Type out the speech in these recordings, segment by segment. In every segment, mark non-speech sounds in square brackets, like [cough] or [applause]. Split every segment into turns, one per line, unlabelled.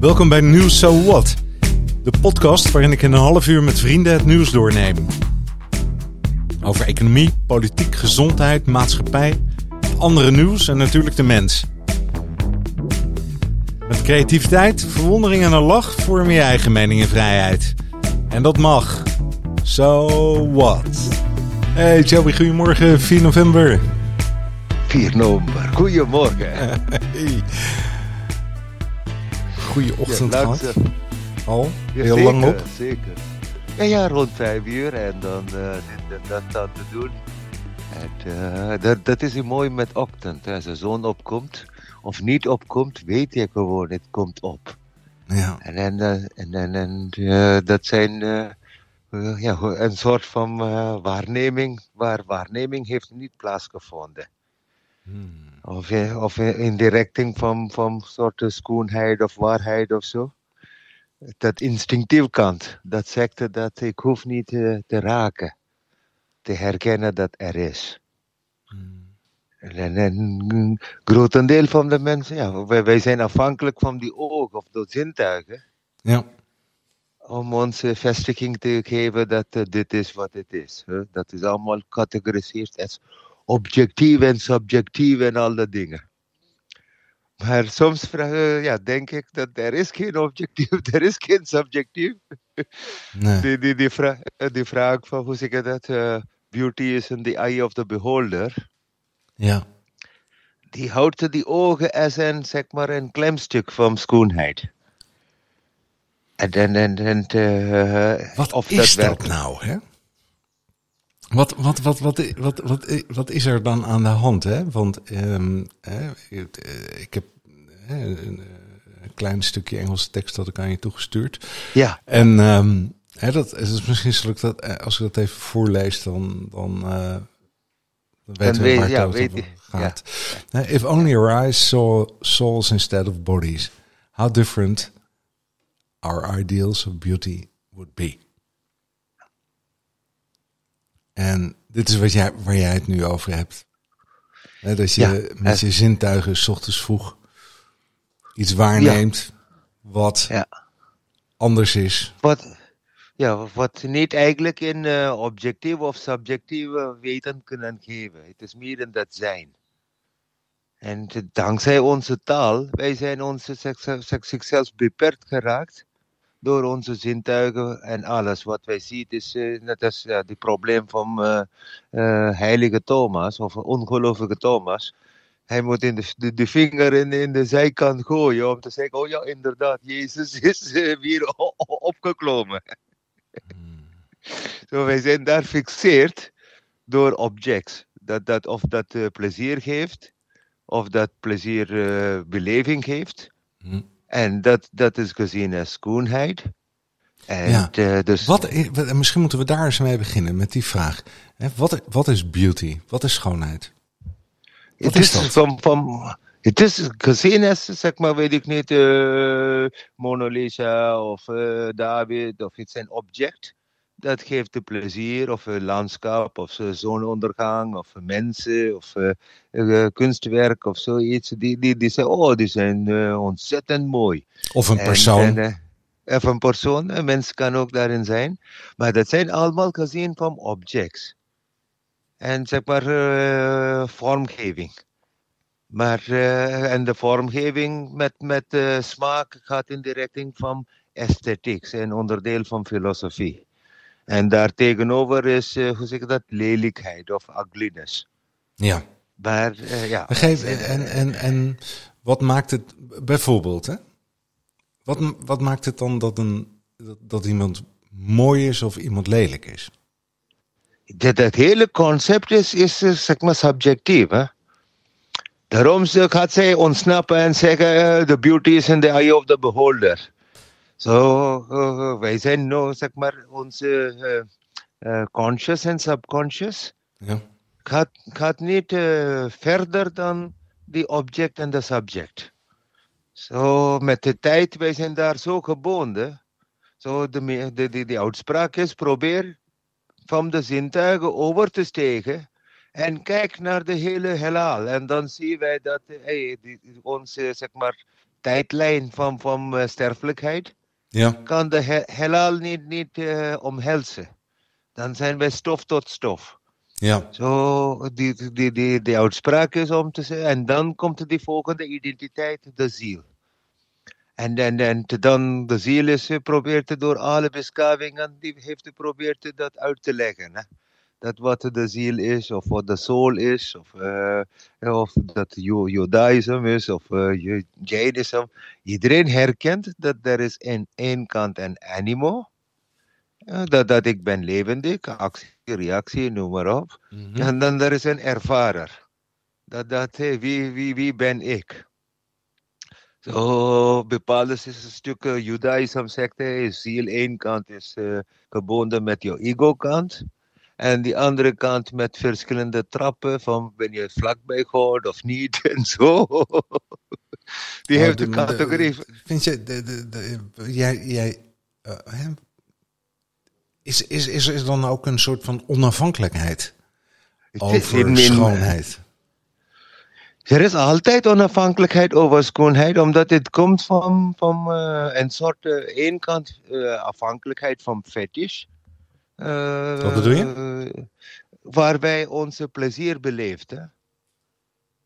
Welkom bij Nieuws So What, de podcast waarin ik in een half uur met vrienden het nieuws doorneem. Over economie, politiek, gezondheid, maatschappij, andere nieuws en natuurlijk de mens. Met creativiteit, verwondering en een lach vorm je eigen mening en vrijheid. En dat mag. So what? Hey Joey, goedemorgen, 4 november.
4 november, goedemorgen.
Hey. [laughs] Goeie ochtend
Ja,
gehad. Al,
Ja,
heel
zeker,
lang op.
Zeker. Ja, ja, rond vijf uur en dan dit en dat te doen. En, eh, dat, dat is mooi met ochtend. Als de zon opkomt of niet opkomt, weet je gewoon, het komt op.
Ja.
En, en, eh, en, en, en dat zijn ja, een soort van waarneming, waar waarneming heeft niet plaatsgevonden.
Hmm.
Of, of in richting van, soort schoonheid of waarheid of zo. Dat instinctief kant, dat zegt dat ik hoef niet eh, te raken. Te herkennen dat er is.
Hmm.
En, en, en een grotendeel van de mensen, ja, wij, wij zijn afhankelijk van die ogen of de zintuigen.
Ja.
Om ons eh, vestiging te geven dat eh, dit is wat het is. hè. Dat is allemaal gecategoriseerd als objectief en subjectief en alle dingen. Maar soms vra- eh, ja, denk ik dat er is geen objectief, [laughs] er is geen subjectief.
Nee.
Die, die, die, vra- eh, die vraag van hoe zeg je dat? eh, beauty is in the eye of the beholder.
Ja.
Die houdt die ogen als een, zeg maar, een klemstuk van schoonheid. En, en, en, en eh,
Wat
of
is dat,
werkt.
nou, hè? Wat, wat, wat, wat, wat, wat, wat is er dan aan de hand, hè? Want ehm, het, eh, ik heb een, eh, een klein stukje Engelse tekst dat ik aan je toegestuurd.
Ja,
En ehm, hè, dat is misschien zal ik dat, eh, als ik dat even voorlees, dan, dan, eh, dan weten we waar het
ja,
over
weet je,
gaat. Hè, If only our eyes saw souls instead of bodies, how different our ideals of beauty would be. En dit is wat jij, waar jij het nu over hebt. Dat je
Ja,
met
het-
je zintuigen 's ochtends vroeg iets waarneemt wat
ja.
anders is.
Wat, ja, wat niet eigenlijk in eh, objectieve of subjectieve weten kunnen geven. Het is meer in dat zijn. En dankzij onze taal, wij zijn onze zich- zich- zichzelf beperkt geraakt door onze zintuigen en alles wat wij zien. Is, eh, net als ja, het probleem van eh, eh, heilige Thomas of ongelovige Thomas. Hij moet in de, de, de vinger in, in de zijkant gooien om te zeggen, oh ja, inderdaad, Jezus [laughs] is weer o- o- opgeklommen. [laughs] Zo, wij zijn daar fixeerd door objects. Dat, dat, of dat plezier geeft, of dat plezier beleving geeft.
Hm.
En dat, dat is gezien als schoonheid. En
Ja.
eh, dus,
Wat, misschien moeten we daar eens mee beginnen met die vraag. Wat, wat is beauty? Wat is schoonheid? Wat
het
is
is
dat?
van, van, het is gezien als, zeg maar, weet ik niet, eh Mona Lisa of eh, David of iets een object. Dat geeft de plezier, of een landschap, of zonsondergang, of mensen, of eh, eh, kunstwerk, of zoiets. Die, die, die zeggen, oh, die zijn eh, ontzettend mooi.
Of een
En-
persoon?
En, of een persoon, een mens kan ook daarin zijn. Maar dat zijn allemaal gezien van objects. En zeg maar vormgeving. Maar en de vormgeving met, met smaak gaat in de richting van esthetiek, een onderdeel van filosofie. En daartegenover is, eh, hoe zeg ik dat, lelijkheid of ugliness.
ja.
Maar eh, ja.
En, geef,
eh,
en, en, en wat maakt het, bijvoorbeeld, hè? Wat, wat maakt het dan dat, een, dat, dat iemand mooi is of iemand lelijk is?
dat, dat hele concept is, is zeg maar subjectief. Hè? Daarom gaat zij ontsnappen en zeggen: The beauty is in the eye of the beholder. Zo, wij zijn nou, zeg maar, onze eh, eh, conscious en subconscious
Ja.
gaat, gaat niet eh, verder dan die object en de subject. Zo, met de tijd, wij zijn daar zo gebonden. Zo, de, me- de, de, de uitspraak is: probeer van de zintuigen over te stegen en kijk naar de hele heelal. En dan zien wij dat hey, die, onze zeg maar, tijdlijn van, van uh, sterfelijkheid
Ja,
kan de he heelal niet, niet uh, omhelzen. Dan zijn wij stof tot stof.
ja,
Zo, die, die, die, die uitspraak is om te zeggen. En dan komt die volgende identiteit, de ziel. En, en, en dan, de ziel is geprobeerd door alle beschavingen, die heeft geprobeerd dat uit te leggen. Hè? Dat wat de ziel is, of wat de soul is, of, uh, of dat Judaïsme is, of uh, Jainisme. Iedereen herkent dat er is aan één kant een animo, dat, dat ik ben levendig, actie, reactie, noem maar op.
Mhm.
En dan er is een ervarer. Dat, dat hey, wie, wie, wie ben ik? Zo, bepaalde stukken Judaïsme zegt hij, ziel één kant is uh, verbonden met je ego-kant. En die andere kant met verschillende trappen van ben je vlakbij God of niet [laughs] en zo. Die heeft de categorie.
Vind je, jij, jij eh, is, is, is er dan ook een soort van onafhankelijkheid over schoonheid?
Er is altijd onafhankelijkheid over schoonheid, omdat het komt van, van eh, een soort, uh, één kant eh, afhankelijkheid van fetish. Eh,
Wat bedoel
je? waar wij onze plezier beleeft. Hè?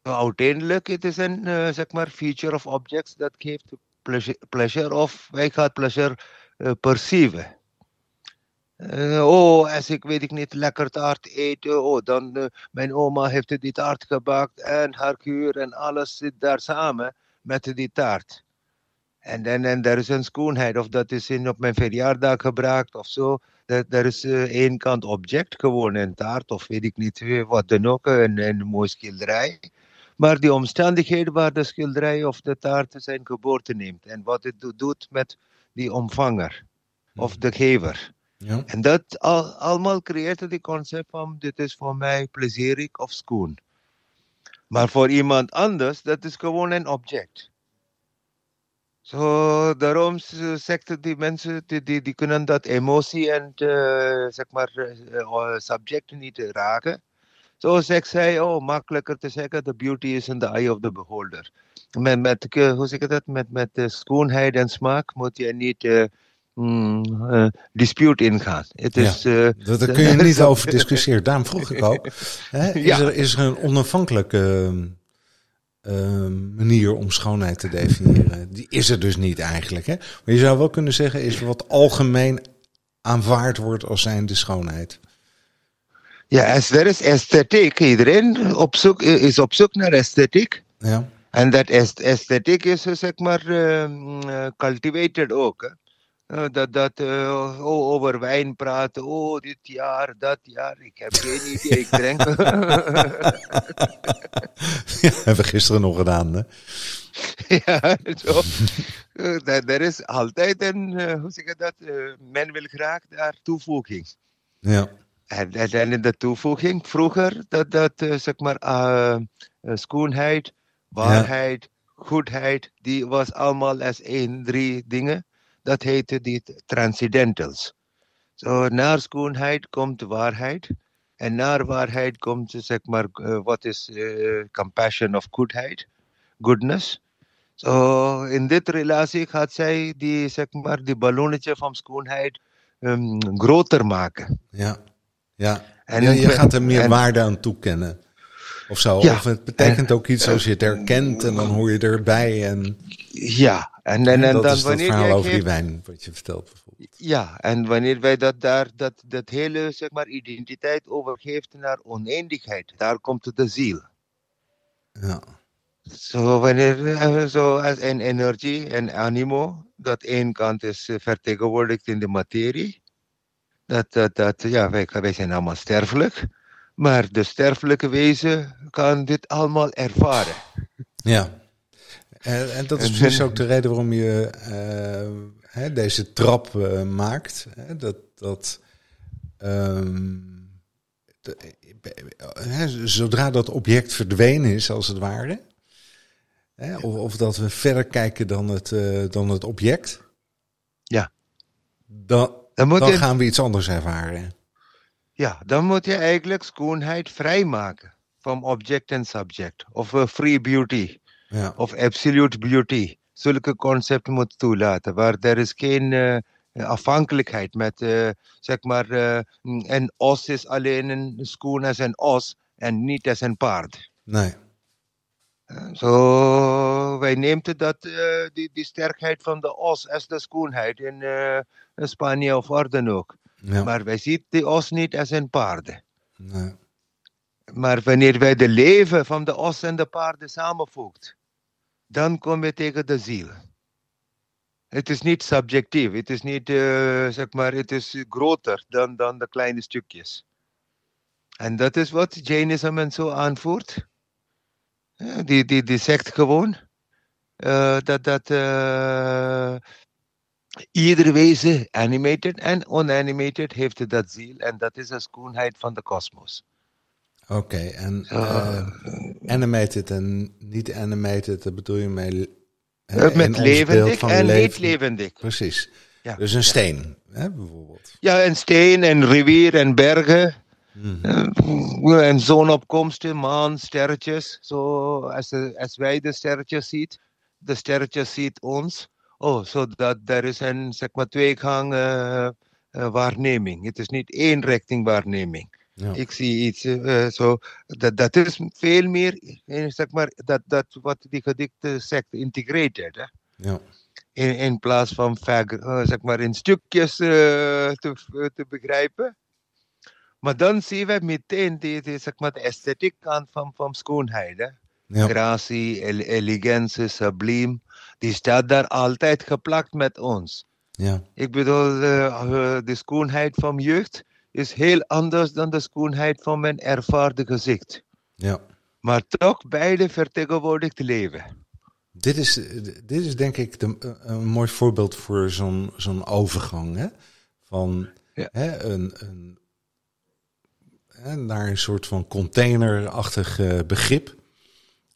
Nou, uiteindelijk het is een eh, zeg maar feature of objects dat geeft pleasure, pleasure of wij gaan pleasure eh, perceiven. Oh, als ik weet ik niet lekker taart eet, oh, dan mijn oma heeft die taart gebakt en haar kuur en alles zit daar samen met die taart. En dan en er is een schoonheid, of dat is in op mijn verjaardag gebruikt of zo. Dat, er is eh, één kant object, gewoon een taart of weet ik niet eh, wat dan ook, een, een mooi schilderij. Maar die omstandigheden waar de schilderij of de taart zijn geboorte neemt en wat het do- doet met die omvanger of de gever.
Ja.
En dat al, allemaal creëert die concept van dit is voor mij plezierig of schoon. Maar voor iemand anders, dat is gewoon een object. Zo, daarom zegt die mensen, die, die, die kunnen dat emotie en eh, zeg maar eh, eh, subject niet raken. Zo zegt zij, oh, makkelijker te zeggen, the beauty is in the eye of the beholder. Met, met hoe zeg ik dat, met, met schoonheid en smaak moet je niet eh mm, eh, dispute ingaan. Het is,
Dat, daar [laughs] kun je niet over discussiëren. Daarom vroeg ik ook. Hè, [laughs] is,
Ja.
er, is er een onafhankelijke eh, manier om schoonheid te definiëren? Die is er dus niet eigenlijk. Hè? Maar je zou wel kunnen zeggen, is wat algemeen aanvaard wordt als zijnde schoonheid.
Ja, er is esthetiek, iedereen op zoek, is op zoek naar esthetiek.
Ja,
En dat est- esthetiek is, zeg maar, ehm, eh, cultivated ook. Hè. Eh, dat, dat eh, oh, over wijn praten, oh, dit jaar, dat jaar, ik heb geen idee, ik drink. [laughs]
ja hebben we gisteren nog gedaan. Hè? [laughs]
ja, zo. Eh, Er is altijd een, eh, hoe zeg je dat, eh, men wil graag daar toevoeging.
Ja,
En, en, en in de toevoeging, vroeger, dat, dat eh, zeg maar, eh, eh, schoonheid, waarheid, goedheid, die was allemaal als één, drie dingen. Dat heette die transcendentals. Zo, naar schoonheid komt waarheid. En naar waarheid komt, zeg maar, eh, wat is eh, compassion of goedheid, goodness. Zo, in dit relatie gaat zij die, zeg maar, die ballonnetje van schoonheid ehm, groter maken.
ja, ja.
En-
je gaat er meer
en-
waarde aan toekennen. Of zo.
Ja.
Of het betekent ook iets als je het herkent en dan hoor je erbij. En,
Ja, en, en, en
dat
dan
is
wanneer
verhaal
jij
over die wijn wat je vertelt bijvoorbeeld.
ja, en wanneer wij dat daar, dat, dat hele, zeg maar, identiteit overgeeft naar oneindigheid, daar komt de ziel.
Ja,
Zo, wanneer, eh, zo als een energie, en animo, dat één kant is eh, vertegenwoordigd in de materie. Dat, dat, dat, ja, wij, wij zijn allemaal sterfelijk. Maar de sterfelijke wezen kan dit allemaal ervaren.
ja. En, en dat is
En-
precies ook de reden waarom je eh, hè, deze trap eh, maakt. Hè, dat, dat ehm, de- hè, zodra dat object verdwenen is, als het ware. Hè, of, of dat we verder kijken dan het, eh, dan het object.
Ja.
Dan,
Dan
gaan we iets anders ervaren.
Ja, dan moet je eigenlijk schoonheid vrijmaken van object en subject. Of eh, free beauty.
Ja.
Of absolute beauty. zulke concepten moet toelaten. Waar er is geen uh, afhankelijkheid met, uh, zeg maar, uh, een os is alleen een schoen als een os en niet als een paard.
Nee.
Zo, wij nemen dat, die, die sterkheid van de os als de schoonheid in, in Spanje of waar dan ook.
Ja.
Maar wij zien os niet als een paard.
Nee.
Maar wanneer wij de leven van de os en de paarden samenvoegt, dan kom je tegen de ziel. Het is niet subjectief, het is niet, uh, zeg maar, het is groter dan, dan de kleine stukjes. En dat is wat Jainism en zo aanvoert. Ja, die, die, die zegt gewoon uh, dat, dat uh, ieder wezen, animated en unanimated, heeft dat ziel. En dat is de schoonheid van de kosmos.
Oké, okay, en uh, animated en niet animated, dat bedoel je mee?
Hè, met levendig en leven. niet levendig.
Precies. Ja, dus een ja. steen, hè, bijvoorbeeld.
Ja, een steen, en rivier en bergen. Mm -hmm. En zonopkomsten, maan, sterretjes. Zo, als, als wij de sterretjes zien, de sterretjes ziet ons. Oh, zodat er is een, zeg maar, tweegang uh, uh, waarneming. Het is niet één richting waarneming. Ja. Ik zie iets uh, zo. Dat, dat is veel meer, zeg maar, dat, dat wat die gedichten zegt, integrated. Hè?
Ja.
In, in plaats van zeg maar, in stukjes te, te begrijpen. Maar dan zien we meteen die, die, zeg maar, de esthetiek kant van, van schoonheid. Hè?
Ja.
Gracie, ele elegantie, subliem. Die staat daar altijd geplakt met ons.
Ja.
Ik bedoel, de schoonheid van jeugd is heel anders dan de schoonheid van mijn ervaren gezicht.
Ja.
Maar toch beide vertegenwoordigt leven.
Dit is, dit is denk ik de, een mooi voorbeeld voor zo'n zo'n overgang. Hè? Van
ja.
hè, een, een, hè, naar een soort van containerachtig begrip.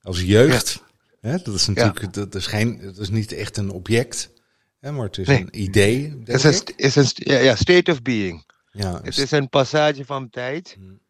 Als jeugd. Ja. Hè? Dat is natuurlijk ja. dat is geen, dat is niet echt een object. Hè, maar het is
nee.
een idee.
Het is een, is een ja, ja, state of being.
Ja,
het is een passage van tijd.
Hmm.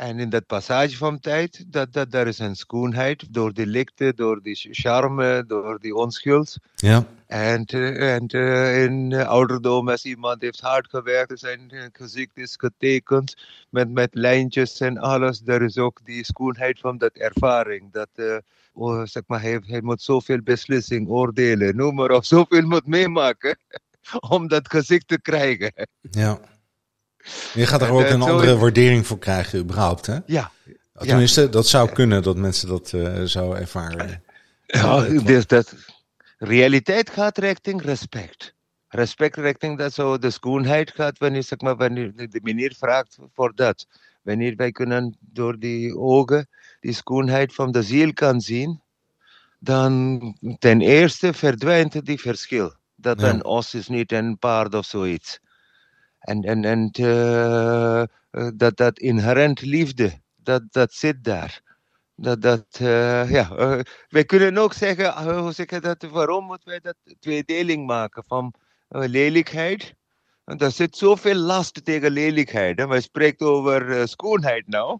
En in dat passage van tijd, dat, dat, daar is een schoonheid door die lichte, door die charme, door die onschuld.
Ja.
En, uh, en uh, in uh, ouderdom, als iemand heeft hard gewerkt, zijn gezicht is getekend met, met lijntjes en alles, er is ook die schoonheid van dat ervaring. Dat, oh, zeg maar, hij, hij moet zoveel beslissing, oordelen, noem maar op, [laughs] zoveel moet meemaken [laughs] om dat gezicht te krijgen.
Ja. Je gaat er ook een andere waardering voor krijgen, überhaupt, hè?
Ja.
Tenminste, dat zou kunnen dat mensen dat uh, zo ervaren.
Ja, dus dat, realiteit gaat richting respect. Respect richting dat zo de schoonheid gaat, wanneer, zeg maar, wanneer de meneer vraagt voor dat. Wanneer wij kunnen door die ogen die schoonheid van de ziel kan zien, dan ten eerste verdwijnt die verschil. Dat ja. een os is niet een paard of zoiets. En, en, en uh, dat, dat inherent liefde, dat, dat zit daar. Dat, dat, uh, ja, uh, wij kunnen ook zeggen, hoe zeg dat, waarom moeten wij dat tweedeling maken van lelijkheid? Want er zit zoveel last tegen lelijkheid. Hè? Wij spreken over schoonheid nou.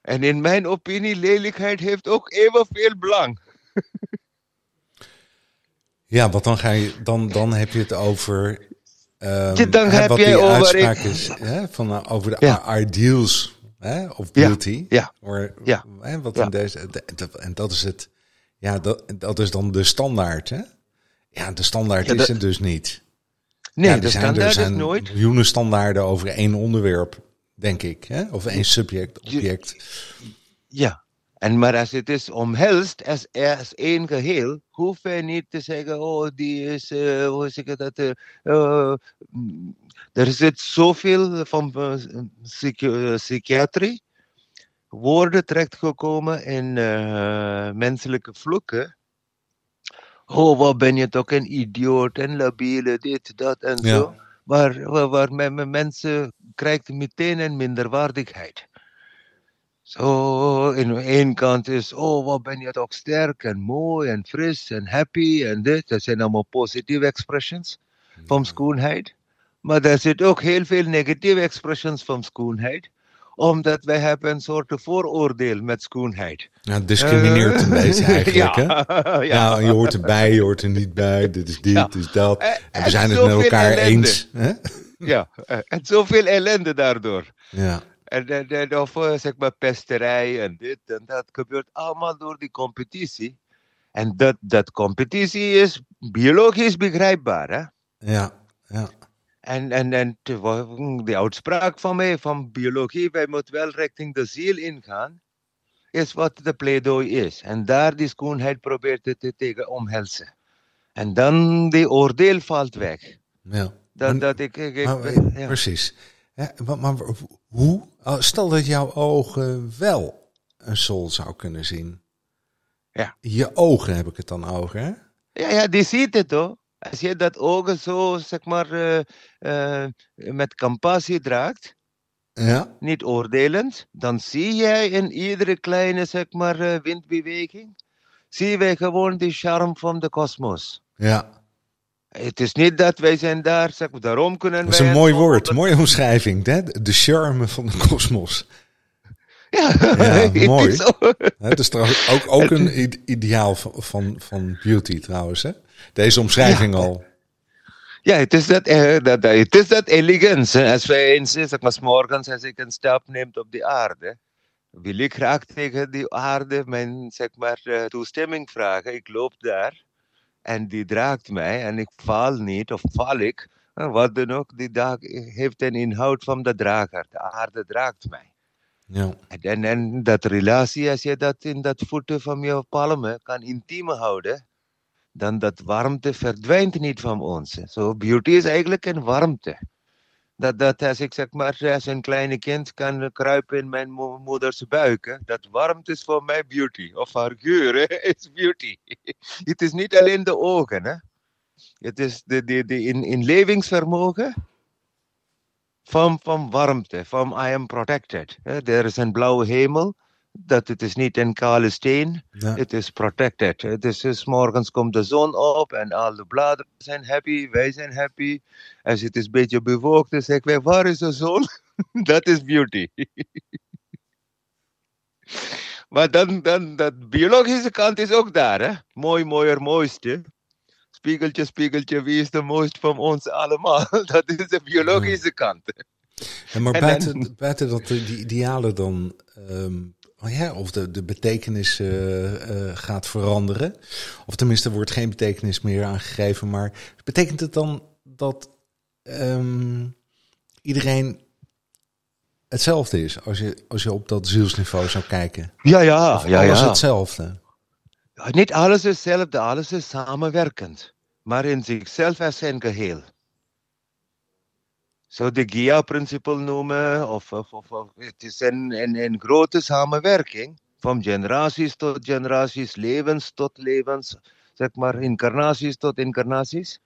En in mijn opinie, lelijkheid heeft ook evenveel belang.
ja, want dan, ga je, dan, dan heb je het over
Um, dan heb
wat
jij
die
over
uitspraak
ik-
is hè, van, uh, over de
Ja.
ideals hè, of
Ja,
beauty.
ja,
Or,
ja,
Hè, wat
ja.
in deze, de- de- en dat is het. Ja, dat, dat is dan de standaard. Hè? Ja, de standaard
Ja,
is het dus niet.
Nee,
ja,
de
er zijn, er
standaard is
zijn
nooit.
miljoenen standaarden over één onderwerp, denk ik. Hè? Of één subject,
Je-
object.
Ja. En maar als het is omhelst als, als één geheel, hoef je niet te zeggen, oh, die is, eh, hoe zeg ik dat, eh, eh, er zit zoveel van eh, psychi- psychiatrie, woorden terechtgekomen in menselijke vloeken. Oh, wat ben je toch een idioot en labiele, dit, dat en
Ja.
zo. Waar, waar, waar men- men- mensen krijgen meteen een minderwaardigheid. Zo, in één kant is, oh, wat ben je toch sterk en mooi en fris en happy en dit. Dat zijn allemaal positieve expressions van schoonheid. Maar er zit ook heel veel negatieve expressions van schoonheid. omdat wij hebben een soort vooroordeel met schoonheid.
Ja, het discrimineert een beetje [laughs] eigenlijk, hè?
ja, [laughs]
Ja,
ja.
je hoort erbij, je hoort er niet bij, dit is dit,
Ja.
dit is dat.
Eh,
En we
en
zijn het
zoveel
met elkaar
ellende.
eens. Hè?
ja. eh, En zoveel ellende daardoor.
Ja,
En, en, en of zeg maar pesterij en dit en dat gebeurt allemaal door die competitie. En dat, dat competitie is biologisch begrijpbaar. Hè?
ja, ja.
En, en, en de uitspraak van mij van biologie, wij moeten wel richting de ziel ingaan, is wat de pleidooi is. En daar die schoonheid probeert het te tegen omhelzen. En dan die oordeel valt weg.
ja.
Dat, dat ik, ik, ik-
Maar,
ja.
Precies. Hè, maar, maar hoe? Oh, Stel dat jouw ogen wel een soul zou kunnen zien.
Ja.
Je ogen heb ik het dan over, hè?
Ja, ja, die ziet het hoor. Als je dat ogen zo, zeg maar, eh, eh, met compassie draagt,
Ja.
niet oordelend, dan zie jij in iedere kleine, zeg maar, eh, windbeweging, zie wij gewoon die charme van de kosmos.
Ja.
Het is niet dat wij zijn daar, zeg maar, daarom kunnen
Dat is
wij...
een mooi woord, mooie omschrijving. Hè? De charme van de kosmos.
Ja, [laughs]
mooi.
is
Dat is trouwens ook, ook een ideaal van, van, van beauty trouwens. Hè? Deze omschrijving
Ja.
al.
Ja, het is dat, eh, dat, dat- het is dat elegance. Als wij eens, eh, zeg maar, 's morgens als ik een stap neem op de aarde, wil ik graag tegen die aarde mijn, zeg maar, eh, toestemming vragen. Ik loop daar en die draagt mij en ik val niet of val ik. eh, Wat dan ook, die dag heeft een inhoud van de drager. De aarde draagt mij.
Ja.
En, en, dat relatie, als je dat in dat voeten van je palmen kan intiem houden, dan dat warmte verdwijnt niet van ons. Zo, beauty is eigenlijk een warmte. Dat, dat als ik zeg maar, als een kleine kind kan kruipen in mijn mo- moeders buik, hè, dat warmte is voor mij beauty. Of haar geur [laughs] is beauty. [laughs] Het is niet alleen de ogen. Hè. Het is de, de, de in, inlevingsvermogen van, van warmte, van I am protected. hè. Er is een blauwe hemel, dat het is niet een kale steen.
Ja.
Het is protected. Het is, is morgens komt de zon op en al de bladeren zijn happy, wij zijn happy. Als het is een beetje bewolkt, dan zeg ik, waar is de zon? [laughs] Dat is beauty. [laughs] maar dan, dan, dat biologische kant is ook daar, hè? Mooi, mooier, mooiste. Spiegeltje, spiegeltje, wie is de mooiste van ons allemaal? [laughs] Dat is de biologische kant.
Ja, maar
En
buiten,
dan-
buiten dat de- die idealen dan, ehm, oh ja, of de, de betekenis eh, eh, gaat veranderen, of tenminste er wordt geen betekenis meer aangegeven, maar betekent het dan dat ehm, iedereen hetzelfde is als je, als je op dat zielsniveau zou kijken?
Ja, ja,
Of
ja,
alles
ja.
hetzelfde?
Niet alles is hetzelfde, alles is samenwerkend, maar in zichzelf als een geheel. Zo de GIA-principe noemen, of, of, het is een, een, een grote samenwerking, van generaties tot generaties, levens tot levens, zeg maar incarnaties tot incarnaties.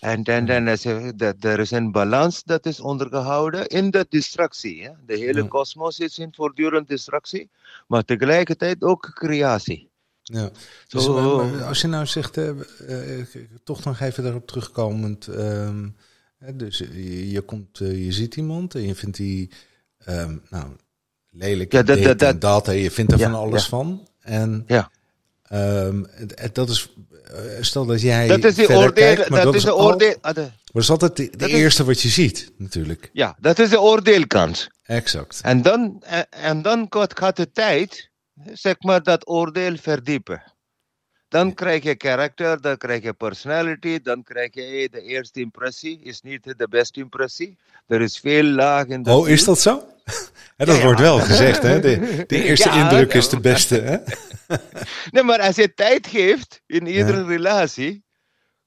En dan, dan is er, er is een balans dat is ondergehouden in de distractie. Hè? De hele
Ja.
kosmos is in voortdurend distractie, maar tegelijkertijd ook creatie.
Ja. Dus,
Zo-
eh, maar als je nou zegt, eh, eh, toch nog even daarop terugkomend. ehm, dus je, je komt, eh, je ziet iemand en je vindt die, ehm, nou, lelijk
Ja, dat- dat-
en dat. En je vindt er
Ja,
van alles
ja.
van. En
Ja.
ehm, dat is, eh, stel dat jij
Dat is de
verder
oordeel.
kijkt,
dat, is de oordeel. ah,
dat is altijd de, de
dat is-
eerste wat je ziet, natuurlijk.
ja, dat is de oordeelkant.
Exact.
En dan, en, dan gaat gaat de tijd, zeg maar, dat oordeel verdiepen. Dan krijg je karakter, dan krijg je personality, dan krijg je de eerste impressie, is niet de beste impressie. Er is veel laag in de
Oh, is dat zo? [laughs] Dat
Ja, ja.
wordt wel gezegd, hè? De, de [laughs] eerste
Ja,
indruk is de beste, hè? [laughs]
Nee, maar als je tijd geeft in iedere relatie,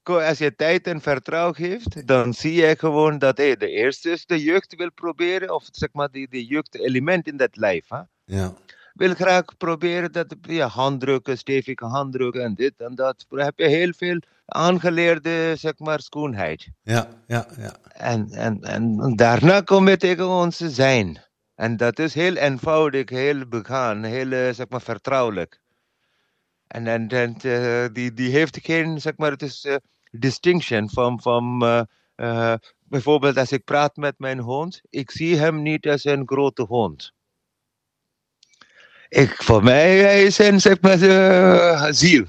als je tijd en vertrouwen geeft, dan zie je gewoon dat hey, de eerste is de jeugd wil proberen, of zeg maar die, die jeugdelement in dat lijf. Hè?
Ja.
Wil graag proberen dat ja, handdrukken, stevige handdrukken en dit en dat. Dan heb je heel veel aangeleerde zeg maar, schoonheid.
Ja, ja, ja.
En, en, en daarna kom je tegen ons zijn. En dat is heel eenvoudig, heel begaan, heel eh, zeg maar, vertrouwelijk. En, en, en eh, die, die heeft geen, zeg maar, het is eh, distinction van, van bijvoorbeeld als ik praat met mijn hond, ik zie hem niet als een grote hond. Ik, voor mij hij is een zeg maar, uh, ziel.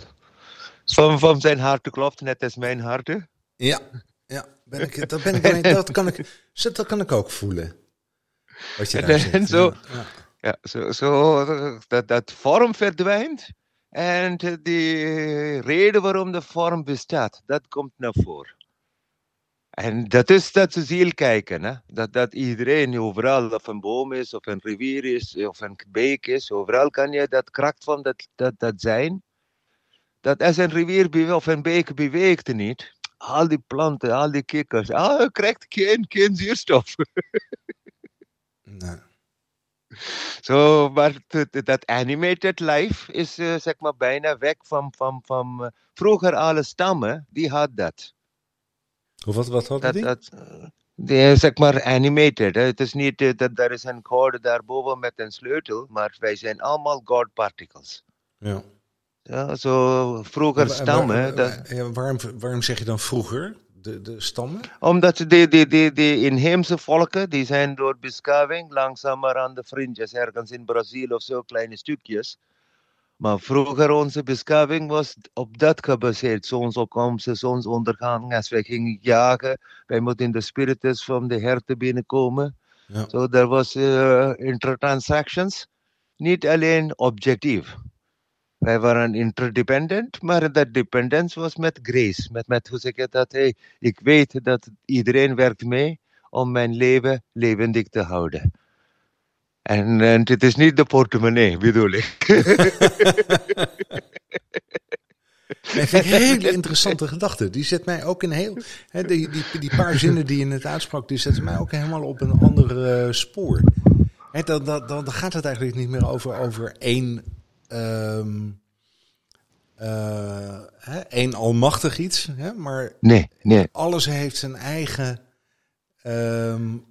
Van, van zijn hart klopt, net als mijn hart.
Ja, ja ben ik, dat, ben ik, dat, kan ik, dat kan ik ook voelen. Wat je daar en, [laughs]
zo, ja. ja, zo, zo dat, dat vorm verdwijnt. En de reden waarom de vorm bestaat, dat komt naar voren. En dat is dat ziel kijken. Hè? Dat, dat iedereen, overal, of een boom is, of een rivier is, of een beek is, overal kan je dat kracht van dat, dat, dat zijn. Dat als een rivier of een beek beweegt niet, al die planten, al die kikkers, ah, je krijgt geen, geen zuurstof. [laughs] nee. Zo, maar dat animated life is uh, zeg maar bijna weg van, van, van uh, vroeger alle stammen, die had dat.
Of wat, wat hadden die? Dat,
die, zeg maar animated. Hè. Het is niet uh, dat er is een code daarboven met een sleutel, maar wij zijn allemaal God particles.
Ja.
Ja, zo vroeger stammen.
Waar, ja, waarom, waarom zeg je dan vroeger? De, de stammen?
Omdat de, de, de, de inheemse volken, die zijn door beschaving langzamer aan de fringes, ergens in Brazilië of zo, kleine stukjes. Maar vroeger onze beschaving was op dat gebaseerd. Zonsopkomst, zonsondergang. Als wij gingen jagen, wij moeten in de spiritus van de herten binnenkomen. Ja. So there was uh, intertransactions. Niet alleen objectief. Wij waren interdependent, maar dat dependence was met grace. Met, met hoe zeg je dat? Hey, ik weet dat iedereen werkt mee om mijn leven levendig te houden. En, en het is niet de portemonnee, bedoel ik. [laughs]
Dat vind ik een hele interessante gedachte. Die zet mij ook in heel. Die, die, die paar zinnen die je net uitsprak, die zetten mij ook helemaal op een ander uh, spoor. Hè, dan, dan, dan gaat het eigenlijk niet meer over, over één. Um, uh, hè, één almachtig iets. Maar
nee, nee.
alles heeft zijn eigen. Um,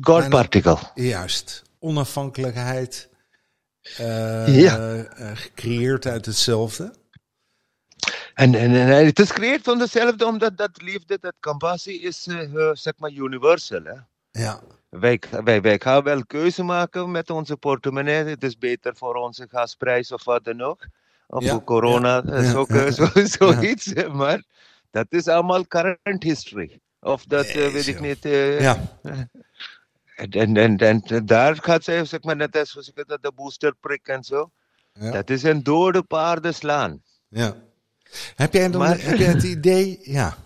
God particle.
Juist onafhankelijkheid uh, ja. uh, gecreëerd uit hetzelfde.
En, en, en, het is gecreëerd van hetzelfde, omdat dat liefde, dat compassie is, uh, zeg maar, universal. Hè?
Ja.
Wij, wij, wij gaan wel keuze maken met onze portemonnee. Het is beter voor onze gasprijs of wat dan ook. Of ja. voor corona, ja. Zo, zo, zoiets. [laughs] Maar dat is allemaal current history. Of dat nee, weet ik niet.
ja. [laughs]
En, en, en, daar gaat ze, zeg maar, net als ik dat de boosterprik en zo. Ja. Dat is een dode paarden slaan.
Ja. Heb jij, dan, maar, heb jij het idee, ja.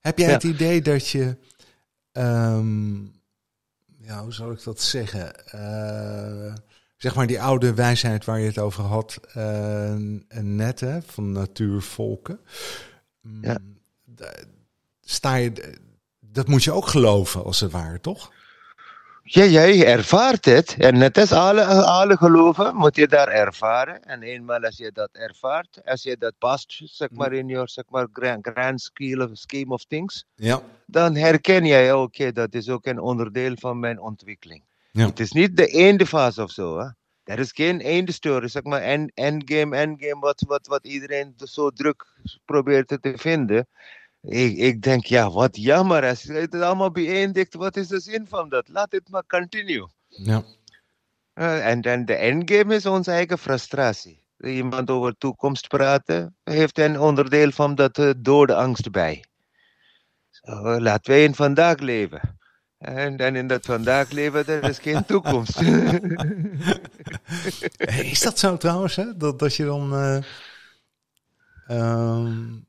Heb jij ja. het idee dat je, um, ja, hoe zal ik dat zeggen? Uh, zeg maar die oude wijsheid waar je het over had, uh, net, hè, van natuurvolken.
Ja.
Sta je, dat moet je ook geloven, als het ware, toch?
Ja, jij ervaart het. En net als alle, alle geloven moet je daar ervaren. En eenmaal als je dat ervaart, als je dat past, zeg maar, in je zeg maar, grand, grand scheme, of, scheme of things,
ja.
dan herken jij, oké, okay, dat is ook een onderdeel van mijn ontwikkeling. Ja. Het is niet de einde fase of zo. Hè? Er is geen einde story, zeg maar, end, endgame, endgame, wat, wat, wat iedereen zo druk probeert te vinden. Ik, ik denk, ja, wat jammer. Als het allemaal beëindigt, wat is de zin van dat? Laat het maar continue.
Ja.
Uh, en dan de endgame is onze eigen frustratie. Iemand over toekomst praten, heeft een onderdeel van dat uh, dode angst bij. So, laten wij in vandaag leven. En dan in dat vandaag leven, er is geen [laughs] toekomst.
is dat zo trouwens, hè? Dat, dat je dan... Uh, um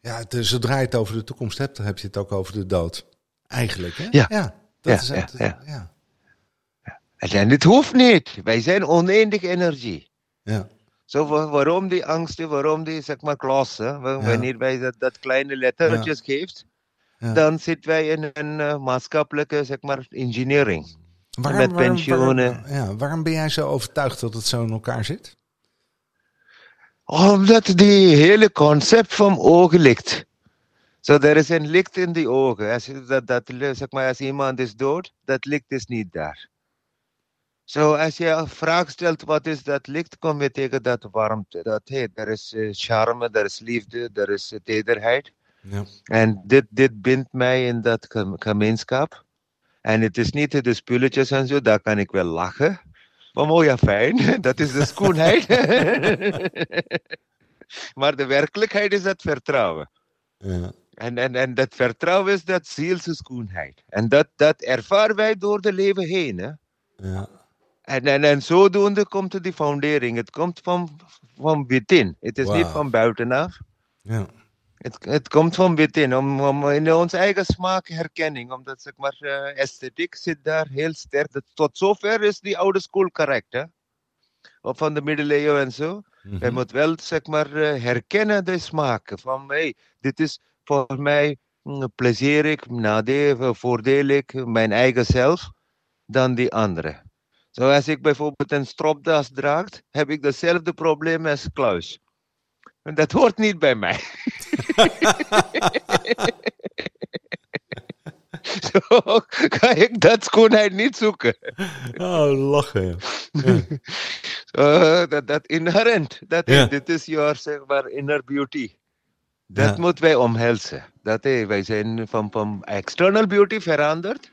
ja, het, zodra je het over de toekomst hebt, dan heb je het ook over de dood. Eigenlijk, hè?
Ja.
ja
dat ja, is het, ja, ja. En dit hoeft niet. Wij zijn oneindig energie.
Ja.
Zo, waarom die angsten, waarom die, zeg maar, klassen, wanneer wij dat, dat kleine lettertjes geeft, dan zitten wij in een uh, maatschappelijke, zeg maar, engineering. Waarom, met pensioenen.
Waarom, ja, waarom ben jij zo overtuigd dat het zo in elkaar zit?
Omdat die hele concept van ogen ligt. Zo, er is een licht in die ogen. Als, dat, dat, zeg maar, als iemand is dood, dat licht is niet daar. Zo, als je een vraag stelt, wat is dat licht, kom je tegen dat warmte. Dat, er is uh, charme, er is liefde, er is uh, tederheid.
Ja.
En dit, dit bindt mij in dat gem- gemeenschap. En het is niet de spulletjes en zo, daar kan ik wel lachen. Maar oh ja, fijn, [laughs] dat is de schoonheid. [laughs] maar de werkelijkheid is dat vertrouwen.
Ja.
En, en, en dat vertrouwen is dat zielse schoonheid. En dat, dat ervaren wij door de leven heen. Hè?
Ja.
En, en, en zodoende komt die foundering. Het komt van, van binnen. Het is niet van buitenaf.
Ja.
Het, het komt van binnen, om, om in onze eigen smaakherkenning, omdat zeg maar, eh, esthetiek zit daar heel sterk. Dat, tot zover is die oude school correct, hè? Of van de middeleeuwen en zo.
Mhm.
Je moet wel zeg maar, eh, herkennen de smaken. Van hey, dit is voor mij mm, plezierig, nadelig, voordelig, mijn eigen zelf, dan die andere. Zoals ik bijvoorbeeld een stropdas draag, heb ik dezelfde probleem als Klaus. En dat hoort niet bij mij. [laughs] [laughs] Zo ga ik dat schoonheid niet zoeken.
Oh, lachen. Ja. [laughs]
Zo, dat, dat inherent. Dat
Ja.
is, dit is zeg maar, inner beauty. Dat
Ja.
moeten wij omhelzen. Dat, eh, wij zijn van, van external beauty veranderd.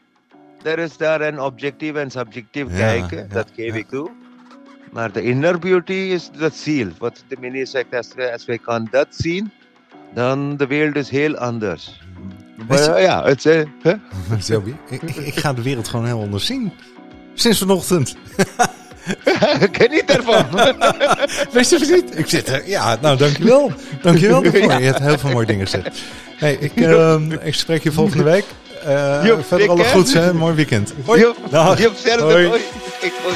Er is daar een objectief en subjectief kijken. dat geef ik toe. Maar de inner beauty is dat ziel. Wat de meneer zegt, als, wij- als wij kan dat zien, dan de wereld is heel anders. Maar, ja, het is... eh, hè? [laughs]
Selby, ik, ik, ik ga de wereld gewoon heel anders zien. Sinds vanochtend. [laughs]
Geniet ervan. [laughs]
Wist je niet? Ik zit er. Ja, nou dankjewel. Dankjewel daarvoor. Je hebt heel veel mooie dingen gezegd. Hey, ik, ehm, ik spreek je volgende week. Eh,
Joep,
verder alle goeds, hè? Mooi weekend. Hoi.
Joep, joep. Hoi. Ik- hoi.